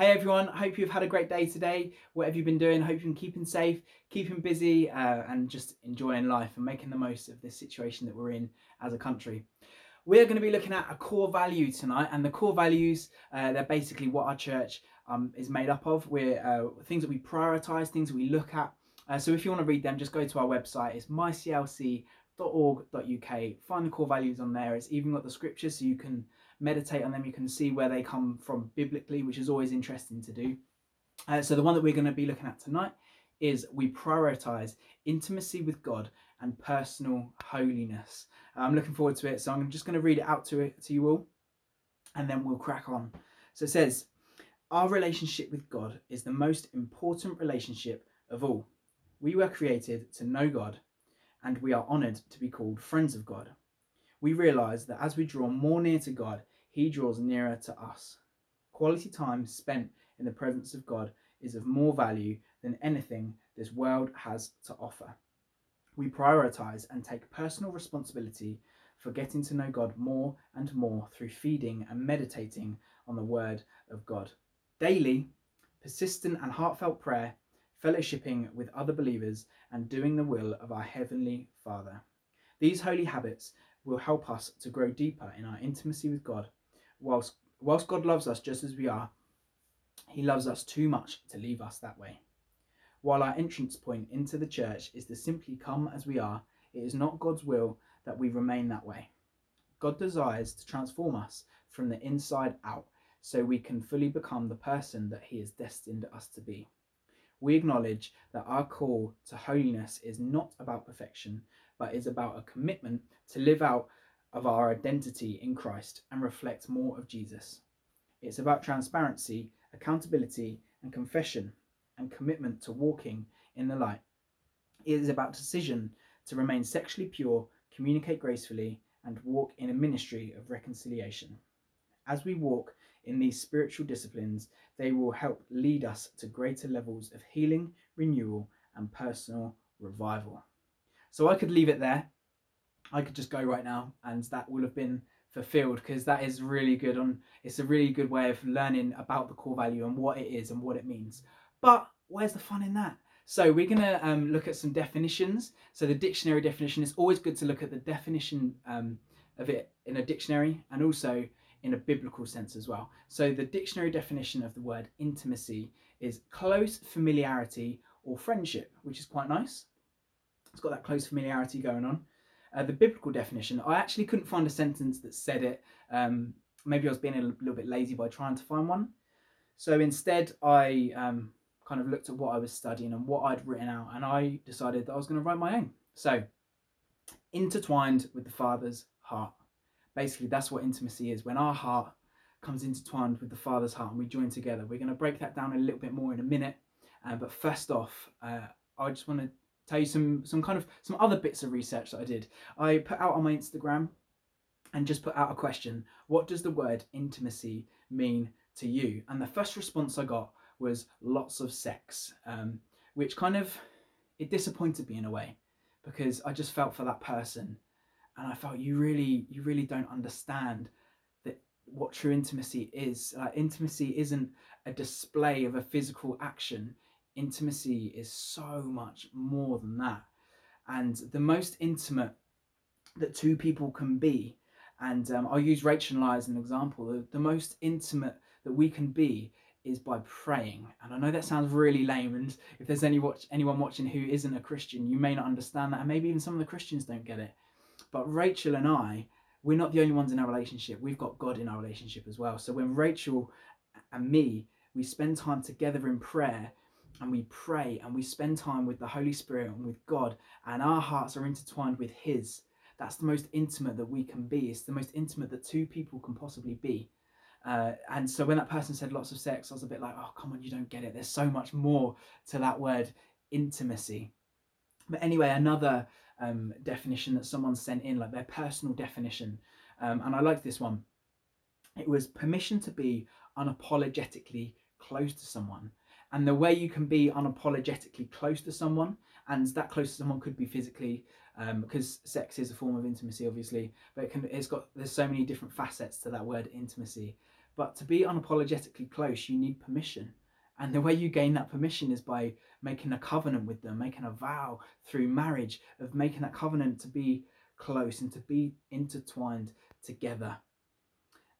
Hey everyone, hope you've had a great day today. Whatever you've been doing, hope you've been keeping safe, keeping busy, uh, and just enjoying life and making the most of this situation that we're in as a country. We're going to be looking at a core value tonight, and the core values, uh, they're basically what our church um, is made up of. We're uh, things that we prioritize, things that we look at. Uh, so if you want to read them, just go to our website. It's myclc.org.uk. Find the core values on there. It's even got the scriptures so you can meditate on them. You can see where they come from biblically, which is always interesting to do. Uh, so, the one that we're going to be looking at tonight is we prioritize intimacy with God and personal holiness. I'm looking forward to it. So, I'm just going to read it out to it to you all, and then we'll crack on. So, it says, Our relationship with God is the most important relationship of all. We were created to know God, and we are honored to be called friends of God. We realize that as we draw more near to God, he draws nearer to us. Quality time spent in the presence of God is of more value than anything this world has to offer. We prioritize and take personal responsibility for getting to know God more and more through feeding and meditating on the Word of God. Daily, persistent and heartfelt prayer, fellowshipping with other believers, and doing the will of our Heavenly Father. These holy habits will help us to grow deeper in our intimacy with God whilst whilst God loves us just as we are, he loves us too much to leave us that way. While our entrance point into the church is to simply come as we are, it is not God's will that we remain that way. God desires to transform us from the inside out so we can fully become the person that He has destined us to be. We acknowledge that our call to holiness is not about perfection, but is about a commitment to live out of our identity in Christ and reflect more of Jesus. It's about transparency, accountability, and confession, and commitment to walking in the light. It is about decision to remain sexually pure, communicate gracefully, and walk in a ministry of reconciliation. As we walk in these spiritual disciplines, they will help lead us to greater levels of healing, renewal, and personal revival. So I could leave it there I could just go right now and that will have been fulfilled because that is really good on it's a really good way of learning about the core value and what it is and what it means. But where's the fun in that? So we're going to um, look at some definitions. So the dictionary definition is always good to look at the definition um, of it in a dictionary and also in a biblical sense as well. So the dictionary definition of the word intimacy is close familiarity or friendship, which is quite nice. It's got that close familiarity going on. Uh, the biblical definition, I actually couldn't find a sentence that said it. Um, maybe I was being a little bit lazy by trying to find one. So instead, I um, kind of looked at what I was studying and what I'd written out, and I decided that I was going to write my own. So, intertwined with the Father's heart. Basically, that's what intimacy is. When our heart comes intertwined with the Father's heart and we join together, we're going to break that down a little bit more in a minute. Uh, but first off, uh, I just want to tell you some some kind of some other bits of research that I did. I put out on my Instagram and just put out a question: What does the word intimacy mean to you? And the first response I got was lots of sex, um, which kind of it disappointed me in a way because I just felt for that person, and I felt you really you really don't understand that what true intimacy is. Intimacy isn't a display of a physical action intimacy is so much more than that. And the most intimate that two people can be, and um, I'll use Rachel and I as an example, the, the most intimate that we can be is by praying. And I know that sounds really lame, and if there's any watch, anyone watching who isn't a Christian, you may not understand that, and maybe even some of the Christians don't get it. But Rachel and I, we're not the only ones in our relationship. We've got God in our relationship as well. So when Rachel and me, we spend time together in prayer, and we pray and we spend time with the Holy Spirit and with God, and our hearts are intertwined with His. That's the most intimate that we can be. It's the most intimate that two people can possibly be. Uh, and so when that person said lots of sex, I was a bit like, oh, come on, you don't get it. There's so much more to that word intimacy. But anyway, another um, definition that someone sent in, like their personal definition, um, and I liked this one. It was permission to be unapologetically close to someone and the way you can be unapologetically close to someone and that close to someone could be physically um, because sex is a form of intimacy obviously but it can it's got there's so many different facets to that word intimacy But to be unapologetically close, you need permission. And the way you gain that permission is by making a covenant with them, making a vow through marriage of making that covenant to be close and to be intertwined together.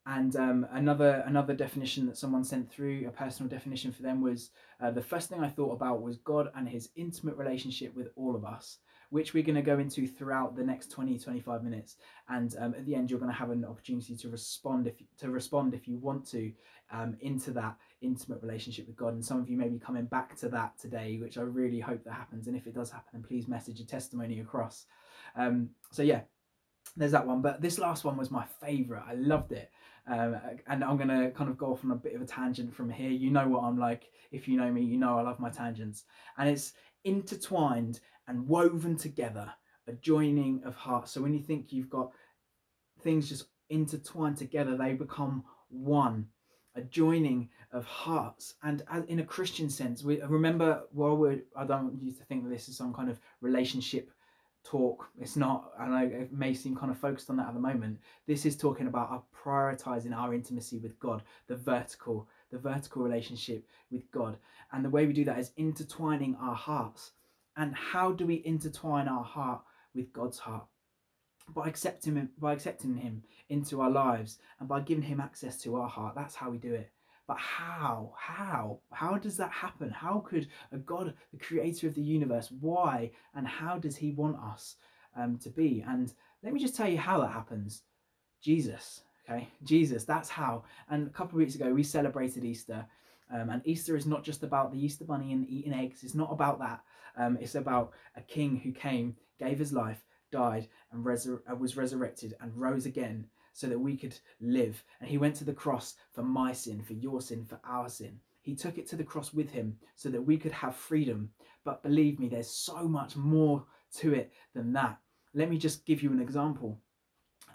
And um, another another definition that someone sent through, a personal definition for them, was uh, the first thing I thought about was God and His intimate relationship with all of us, which we're going to go into throughout the next 20, 25 minutes. And um, at the end, you're going to have an opportunity to respond if to respond if you want to um, into that intimate relationship with God. And some of you may be coming back to that today, which I really hope that happens. And if it does happen, then please message a testimony across. Um, so yeah, there's that one. But this last one was my favorite. I loved it. Um, and I'm going to kind of go off on a bit of a tangent from here. You know what I'm like. If you know me, you know I love my tangents. And it's intertwined and woven together, a joining of hearts. So when you think you've got things just intertwined together, they become one. A joining of hearts, and in a Christian sense, we remember. While we're, I don't want you to think that this is some kind of relationship talk. It's not, and I know it may seem kind of focused on that at the moment. This is talking about our prioritizing our intimacy with God, the vertical, the vertical relationship with God. And the way we do that is intertwining our hearts. And how do we intertwine our heart with God's heart? By accepting him, by accepting him into our lives and by giving him access to our heart. That's how we do it. But how? How? How does that happen? How could a God, the creator of the universe, why and how does he want us um, to be? And let me just tell you how that happens. Jesus, okay? Jesus, that's how. And a couple of weeks ago, we celebrated Easter. Um, and Easter is not just about the Easter bunny and eating eggs. It's not about that. Um, it's about a king who came, gave his life, died, and was resurrected and rose again so that we could live. And he went to the cross for my sin, for your sin, for our sin. He took it to the cross with him so that we could have freedom. But believe me, there's so much more to it than that. Let me just give you an example.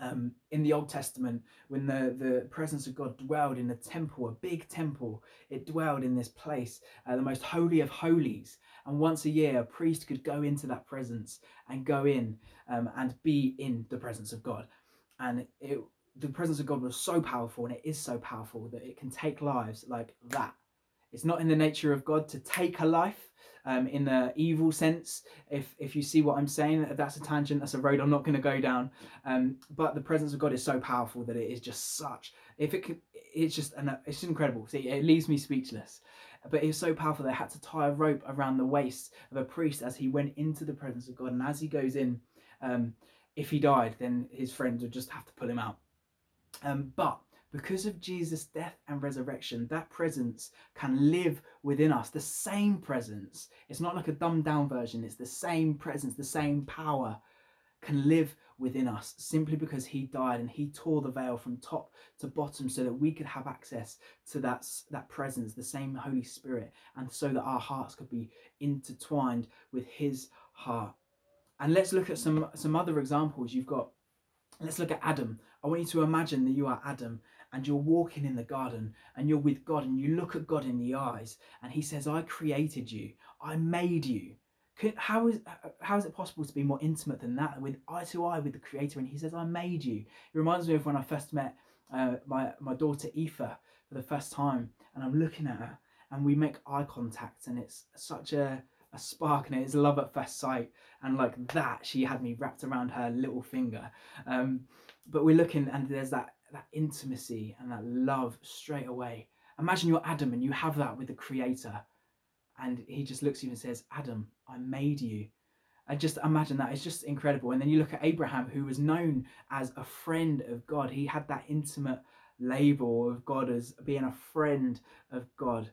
Um, in the Old Testament, when the, the presence of God dwelled in a temple, a big temple, it dwelled in this place, uh, the most holy of holies. And once a year, a priest could go into that presence and go in um, and be in the presence of God and it the presence of God was so powerful, and it is so powerful that it can take lives like that. It's not in the nature of God to take a life um, in the evil sense. If if you see what I'm saying, that's a tangent. That's a road I'm not going to go down. Um, but the presence of God is so powerful that it is just such. If it could, it's just and it's incredible. See, it leaves me speechless. But it was so powerful they had to tie a rope around the waist of a priest as he went into the presence of God, and as he goes in. Um, if he died, then his friends would just have to pull him out. Um, but because of Jesus' death and resurrection, that presence can live within us. The same presence. It's not like a dumbed down version, it's the same presence, the same power can live within us simply because he died and he tore the veil from top to bottom so that we could have access to that, that presence, the same Holy Spirit, and so that our hearts could be intertwined with his heart. And let's look at some some other examples. You've got let's look at Adam. I want you to imagine that you are Adam and you're walking in the garden and you're with God and you look at God in the eyes and he says, "I created you. I made you." How is how is it possible to be more intimate than that with eye to eye with the Creator? And He says, "I made you." It reminds me of when I first met uh, my my daughter Aoife for the first time, and I'm looking at her, and we make eye contact, and it's such a a spark and it is love at first sight and like that she had me wrapped around her little finger um, but we're looking and there's that that intimacy and that love straight away imagine you're adam and you have that with the creator and he just looks at you and says adam i made you I just imagine that it's just incredible. And then you look at Abraham, who was known as a friend of God. He had that intimate label of God as being a friend of God.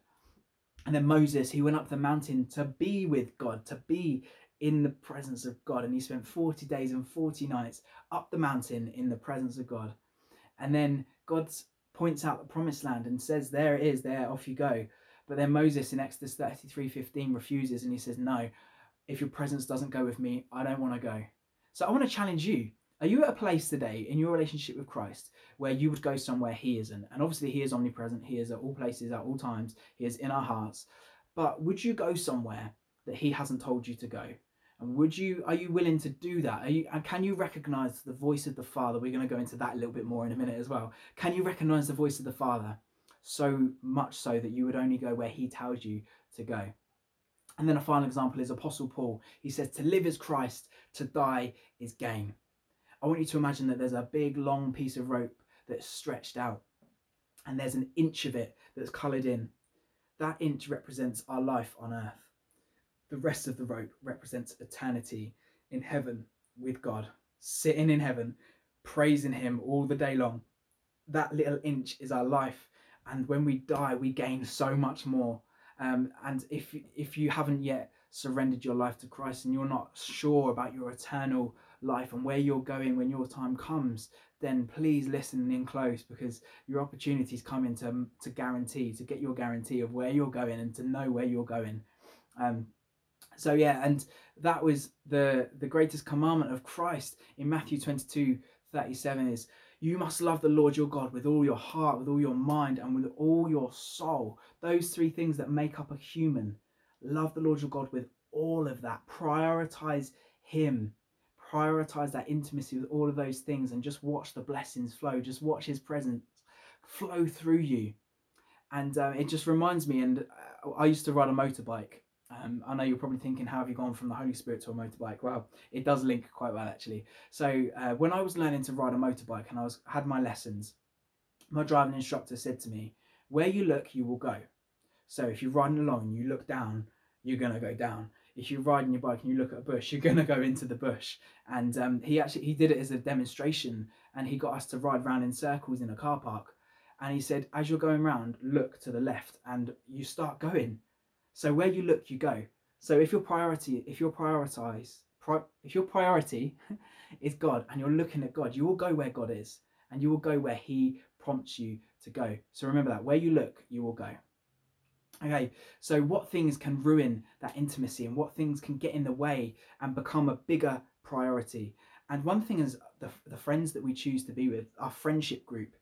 And then Moses, he went up the mountain to be with God, to be in the presence of God. And he spent 40 days and 40 nights up the mountain in the presence of God. And then God points out the promised land and says, There it is, there, off you go. But then Moses in Exodus 33 15 refuses and he says, No, if your presence doesn't go with me, I don't want to go. So I want to challenge you are you at a place today in your relationship with Christ where you would go somewhere He isn't? And obviously, He is omnipresent, He is at all places, at all times, He is in our hearts. But would you go somewhere that He hasn't told you to go? And would you are you willing to do that? Are you and can you recognize the voice of the Father? We're going to go into that a little bit more in a minute as well. Can you recognize the voice of the Father so much so that you would only go where he tells you to go? And then a final example is Apostle Paul. He says, To live is Christ, to die is gain. I want you to imagine that there's a big long piece of rope that's stretched out, and there's an inch of it that's coloured in. That inch represents our life on earth. The rest of the rope represents eternity in heaven with God, sitting in heaven, praising Him all the day long. That little inch is our life. And when we die, we gain so much more. Um, and if if you haven't yet surrendered your life to Christ and you're not sure about your eternal life and where you're going when your time comes, then please listen in close because your opportunities come into to guarantee to get your guarantee of where you're going and to know where you're going. Um, so yeah and that was the the greatest commandment of christ in matthew 22 37 is you must love the lord your god with all your heart with all your mind and with all your soul those three things that make up a human love the lord your god with all of that prioritize him prioritize that intimacy with all of those things and just watch the blessings flow just watch his presence flow through you and uh, it just reminds me and uh, i used to ride a motorbike um, I know you're probably thinking, how have you gone from the Holy Spirit to a motorbike? Well, it does link quite well actually. So uh, when I was learning to ride a motorbike and I was had my lessons, my driving instructor said to me, "Where you look, you will go." So if you're riding along you look down, you're gonna go down. If you're riding your bike and you look at a bush, you're gonna go into the bush. And um, he actually he did it as a demonstration, and he got us to ride around in circles in a car park. And he said, as you're going round, look to the left, and you start going so where you look, you go. So if your priority, if your prioritize, pri- if your priority is God and you're looking at God, you will go where God is and you will go where He prompts you to go. So remember that where you look, you will go. Okay, so what things can ruin that intimacy and what things can get in the way and become a bigger priority? And one thing is the, the friends that we choose to be with, our friendship group,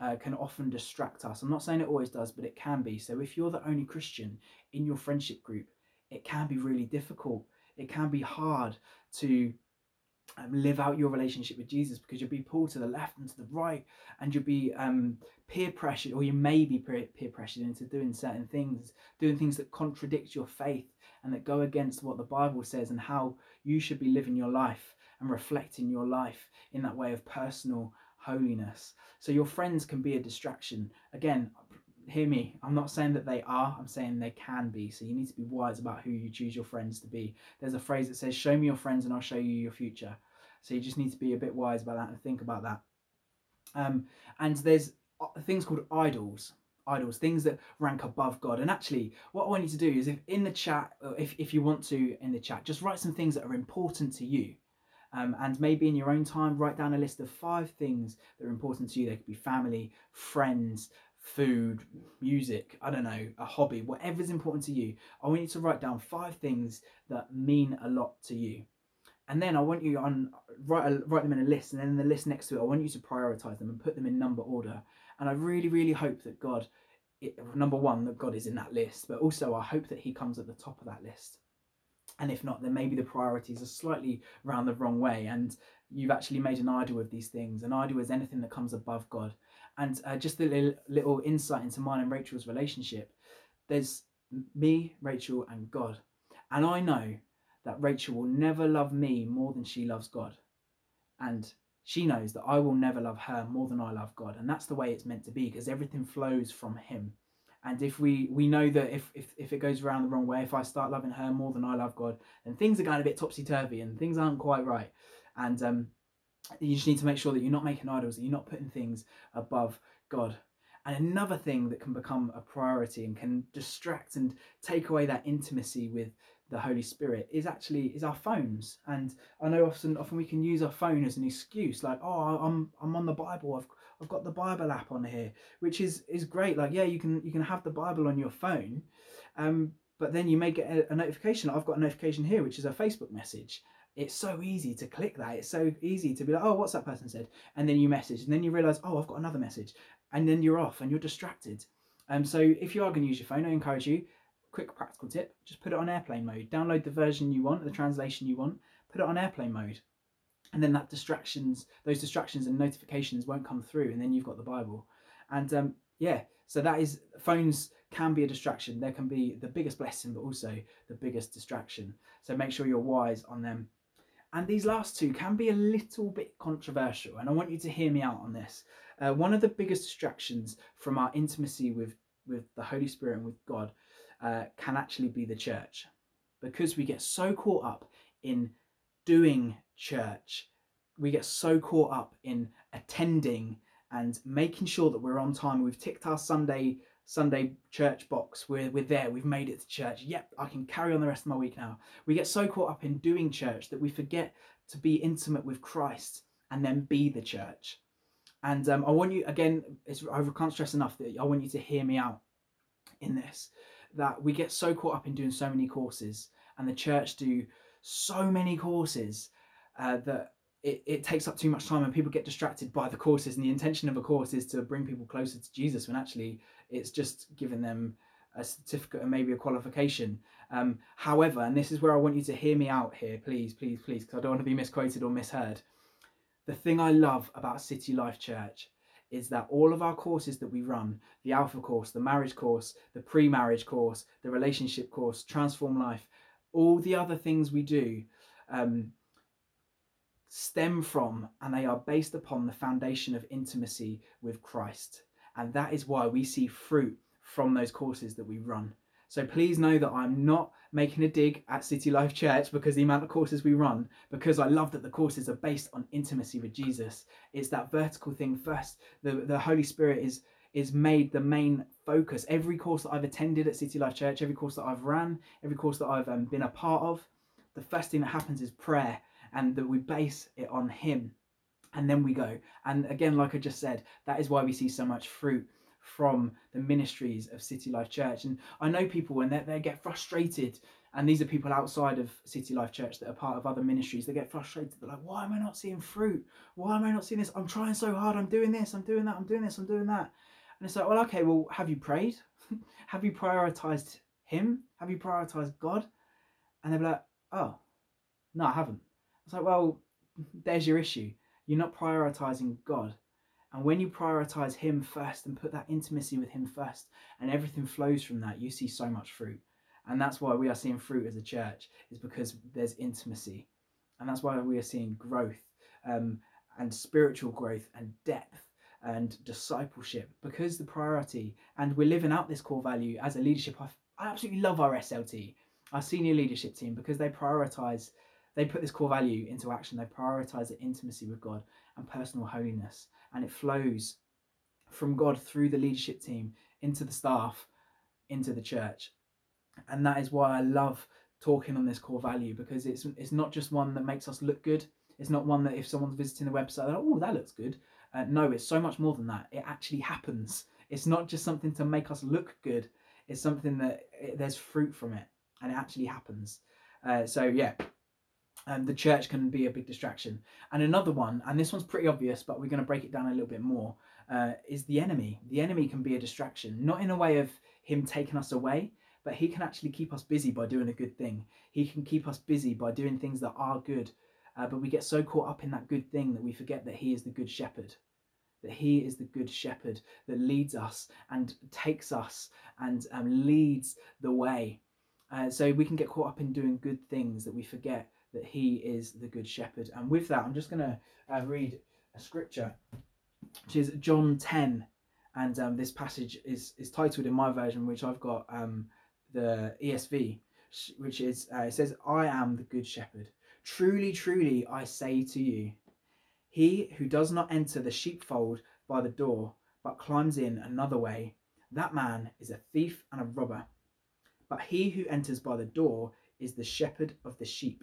uh, can often distract us. I'm not saying it always does, but it can be. So if you're the only Christian in your friendship group, it can be really difficult. It can be hard to um, live out your relationship with Jesus because you'll be pulled to the left and to the right, and you'll be um, peer pressured, or you may be peer, peer pressured into doing certain things, doing things that contradict your faith and that go against what the Bible says and how you should be living your life and reflecting your life in that way of personal holiness. So your friends can be a distraction. Again, hear me. I'm not saying that they are, I'm saying they can be. So you need to be wise about who you choose your friends to be. There's a phrase that says, Show me your friends and I'll show you your future. So you just need to be a bit wise about that and think about that. Um, and there's uh, things called idols. Idols, things that rank above God. And actually, what I want you to do is, if in the chat, if, if you want to in the chat, just write some things that are important to you. Um, and maybe in your own time, write down a list of five things that are important to you. They could be family, friends, food, music, I don't know, a hobby, whatever's important to you. I want you to write down five things that mean a lot to you. And then I want you on write a, write them in a list, and then the list next to it, I want you to prioritize them and put them in number order. And I really, really hope that God, it, number one, that God is in that list, but also I hope that He comes at the top of that list and if not then maybe the priorities are slightly round the wrong way and you've actually made an idol of these things an idol is anything that comes above god and uh, just a little, little insight into mine and rachel's relationship there's me rachel and god. And i know that rachel will never love me more than she loves god. And she knows that i will never love her more than i love god. And that's the way it's meant to be because everything flows from him. And if we we know that if, if if it goes around the wrong way if i start loving her more than i love god then things are going a bit topsy-turvy and things aren't quite right. And um, you just need to make sure that you're not making idols that you're not putting things above god and another thing that can become a priority and can distract and take away that intimacy with the Holy Spirit is actually is our phones. And I know often often we can use our phone as an excuse, like, oh, I'm I'm on the Bible, I've I've got the Bible app on here, which is is great. Like, yeah, you can you can have the Bible on your phone, um, but then you may get a, a notification. I've got a notification here, which is a Facebook message. It's so easy to click that. It's so easy to be like, oh, what's that person said? And then you message, and then you realize, oh, I've got another message, and then you're off and you're distracted. Um, so if you are going to use your phone, I encourage you quick practical tip just put it on airplane mode. Download the version you want, the translation you want, put it on airplane mode. And then that distractions, those distractions and notifications won't come through, and then you've got the Bible. And um, yeah, so that is phones can be a distraction. There can be the biggest blessing, but also the biggest distraction. So make sure you're wise on them. And these last two can be a little bit controversial, and I want you to hear me out on this. Uh, one of the biggest distractions from our intimacy with, with the Holy Spirit and with God uh, can actually be the church because we get so caught up in doing church, we get so caught up in attending and making sure that we're on time. We've ticked our Sunday Sunday church box. We're, we're there. We've made it to church. Yep, I can carry on the rest of my week now. We get so caught up in doing church that we forget to be intimate with Christ and then be the church. And um, I want you, again, I can't stress enough that I want you to hear me out in this that we get so caught up in doing so many courses and the church do so many courses uh, that it, it takes up too much time and people get distracted by the courses and the intention of a course is to bring people closer to jesus when actually it's just giving them a certificate and maybe a qualification. Um, however and this is where i want you to hear me out here please please please because i don't want to be misquoted or misheard. The thing i love about city life church is that all of our courses that we run the alpha course the marriage course the pre-marriage course the relationship course transform life all the other things we do um, stem from and they are based upon the foundation of intimacy with Christ. And that is why we see fruit from those courses that we run. So please know that I'm not making a dig at City Life Church because the amount of courses we run, because I love that the courses are based on intimacy with Jesus. It's that vertical thing first. The, the Holy Spirit is is made the main focus. Every course that I've attended at City Life Church, every course that I've ran, every course that I've um, been a part of, the first thing that happens is prayer and that we base it on Him. And then we go. And again, like I just said, that is why we see so much fruit from the ministries of City Life Church. And I know people when they, get frustrated, and these are people outside of City Life Church that are part of other ministries, they get frustrated. They're like, why am I not seeing fruit? Why am I not seeing this? I'm trying so hard. I'm doing this. I'm doing that. I'm doing this. I'm doing that. And it's like, well, okay, well, have you prayed? have you prioritized Him? Have you prioritized God? And they're like, oh, no, I haven't. It's like, well, there's your issue. You're not prioritizing God. And when you prioritize Him first and put that intimacy with Him first, and everything flows from that, you see so much fruit. And that's why we are seeing fruit as a church, is because there's intimacy. And that's why we are seeing growth um, and spiritual growth and depth and discipleship because the priority, and we're living out this core value as a leadership. I, I absolutely love our SLT, our senior leadership team, because they prioritize they put this core value into action. They prioritize the intimacy with God and personal holiness. And it flows from God through the leadership team into the staff, into the church. And that is why I love talking on this core value because it's it's not just one that makes us look good. It's not one that if someone's visiting the website, like, oh, that looks good. Uh, no, it's so much more than that. It actually happens. It's not just something to make us look good. It's something that it, there's fruit from it, and it actually happens. Uh, so yeah, um, the church can be a big distraction. And another one, and this one's pretty obvious, but we're going to break it down a little bit more, uh, is the enemy. The enemy can be a distraction, not in a way of him taking us away, but he can actually keep us busy by doing a good thing. He can keep us busy by doing things that are good. Uh, but we get so caught up in that good thing that we forget that he is the good shepherd. That he is the good shepherd that leads us and takes us and um, leads the way. Uh, so we can get caught up in doing good things that we forget that he is the good shepherd. And with that, I'm just going to uh, read a scripture, which is John 10. And um, this passage is, is titled in my version, which I've got um, the ESV, which is, uh, it says, I am the good shepherd. Truly, truly, I say to you, he who does not enter the sheepfold by the door, but climbs in another way, that man is a thief and a robber. But he who enters by the door is the shepherd of the sheep.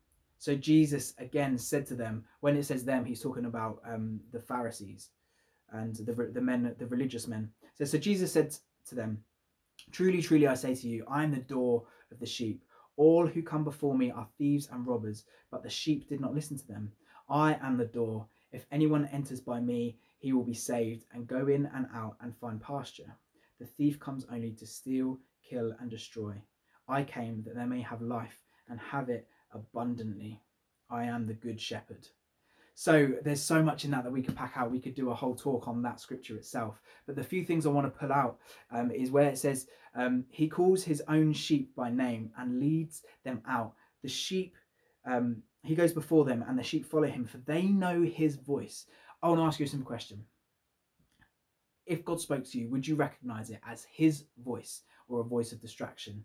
So Jesus again said to them, when it says them, he's talking about um, the Pharisees and the, the men, the religious men. So, so Jesus said to them, Truly, truly, I say to you, I am the door of the sheep. All who come before me are thieves and robbers, but the sheep did not listen to them. I am the door. If anyone enters by me, he will be saved and go in and out and find pasture. The thief comes only to steal, kill, and destroy. I came that they may have life and have it abundantly. I am the good shepherd. So there's so much in that that we could pack out. We could do a whole talk on that scripture itself. But the few things I want to pull out um, is where it says, um, He calls His own sheep by name and leads them out. The sheep, um, He goes before them and the sheep follow Him, for they know His voice. I want to ask you a simple question. If God spoke to you, would you recognize it as His voice or a voice of distraction?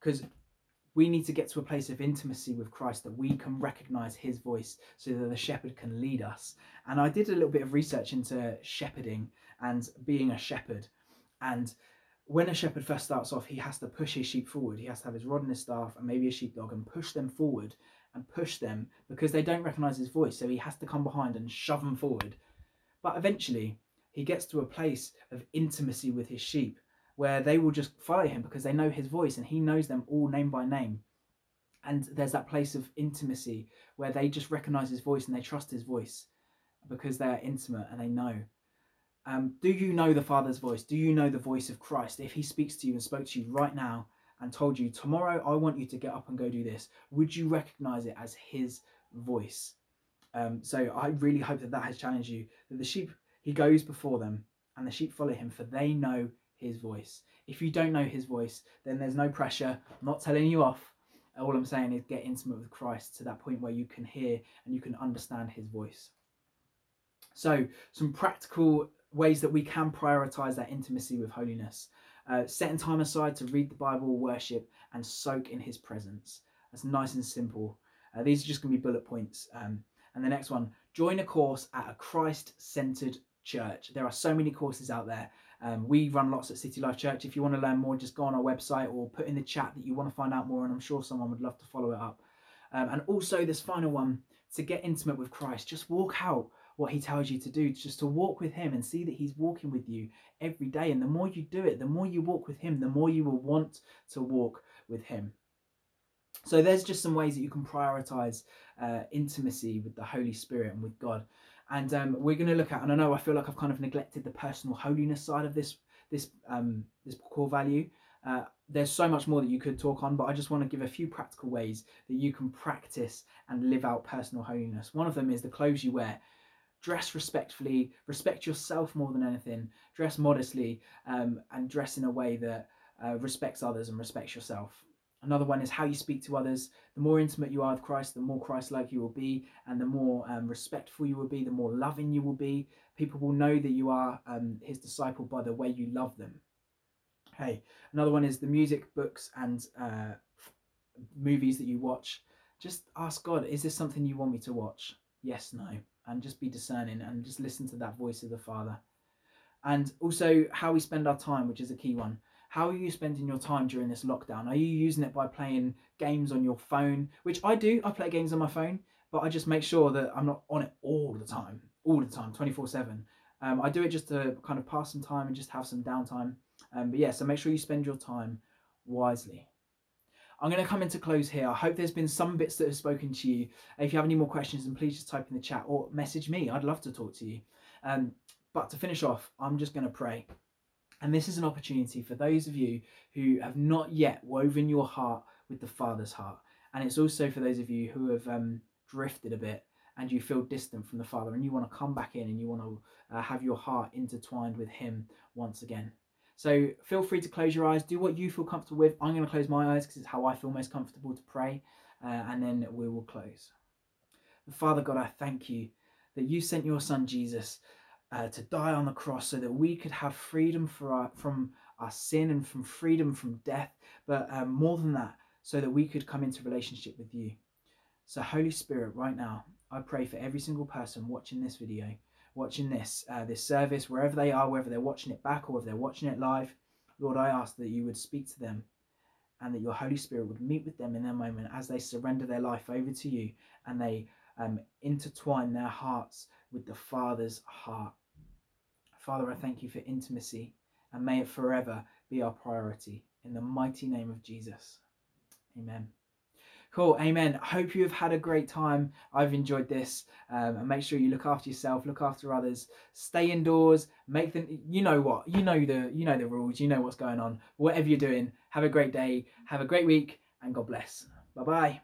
Because we need to get to a place of intimacy with Christ that we can recognize his voice so that the shepherd can lead us. And I did a little bit of research into shepherding and being a shepherd. And when a shepherd first starts off, he has to push his sheep forward. He has to have his rod and his staff and maybe a sheepdog and push them forward and push them because they don't recognize his voice. So he has to come behind and shove them forward. But eventually, he gets to a place of intimacy with his sheep where they will just follow him because they know his voice and he knows them all name by name. And there's that place of intimacy where they just recognize his voice and they trust his voice because they're intimate and they know. Um, do you know the Father's voice? Do you know the voice of Christ? If he speaks to you and spoke to you right now and told you, tomorrow I want you to get up and go do this, would you recognize it as his voice? Um, so I really hope that that has challenged you. That the sheep, he goes before them and the sheep follow him, for they know his voice. If you don't know his voice, then there's no pressure. I'm not telling you off. All I'm saying is get intimate with Christ to that point where you can hear and you can understand his voice. So, some practical ways that we can prioritize that intimacy with holiness. Uh, setting time aside to read the Bible, worship, and soak in his presence. That's nice and simple. Uh, these are just going to be bullet points. Um, and the next one join a course at a Christ centered church. There are so many courses out there. Um, we run lots at City Life Church. If you want to learn more, just go on our website or put in the chat that you want to find out more, and I'm sure someone would love to follow it up. Um, and also, this final one to get intimate with Christ, just walk out what He tells you to do, just to walk with Him and see that He's walking with you every day. And the more you do it, the more you walk with Him, the more you will want to walk with Him. So, there's just some ways that you can prioritize uh, intimacy with the Holy Spirit and with God and um, we're going to look at and i know i feel like i've kind of neglected the personal holiness side of this this um, this core value. Uh, there's so much more that you could talk on but i just want to give a few practical ways that you can practice and live out personal holiness. One of them is the clothes you wear. Dress respectfully respect yourself more than anything dress modestly um, and dress in a way that uh, respects others and respects yourself Another one is how you speak to others. The more intimate you are with Christ, the more Christ like you will be, and the more um, respectful you will be, the more loving you will be. People will know that you are um, his disciple by the way you love them. Hey, another one is the music, books, and uh, movies that you watch. Just ask God, is this something you want me to watch? Yes, no. And just be discerning and just listen to that voice of the Father. And also how we spend our time, which is a key one. How are you spending your time during this lockdown? Are you using it by playing games on your phone? Which I do, I play games on my phone, but I just make sure that I'm not on it all the time, all the time, 24 um, 7. I do it just to kind of pass some time and just have some downtime. Um, but yeah, so make sure you spend your time wisely. I'm going to come into close here. I hope there's been some bits that have spoken to you. If you have any more questions, then please just type in the chat or message me. I'd love to talk to you. Um, but to finish off, I'm just going to pray. And this is an opportunity for those of you who have not yet woven your heart with the Father's heart. And it's also for those of you who have um, drifted a bit and you feel distant from the Father and you want to come back in and you want to uh, have your heart intertwined with Him once again. So feel free to close your eyes, do what you feel comfortable with. I'm going to close my eyes because it's how I feel most comfortable to pray, uh, and then we will close. Father God, I thank you that you sent your Son Jesus uh, to die on the cross so that we could have freedom our, from our sin and from freedom from death, but um, more than that, so that we could come into relationship with you. So, Holy Spirit, right now, I pray for every single person watching this video, watching this uh, this service, wherever they are, whether they're watching it back or if they're watching it live. Lord, I ask that you would speak to them and that your Holy Spirit would meet with them in their moment as they surrender their life over to you and they um, intertwine their hearts with the Father's heart. Father, I thank you for intimacy and may it forever be our priority. In the mighty name of Jesus. Amen. Cool. Amen. Hope you have had a great time. I've enjoyed this. Um, and make sure you look after yourself, look after others, stay indoors, make them you know what? You know the you know the rules, you know what's going on. Whatever you're doing, have a great day, have a great week, and God bless. Bye bye.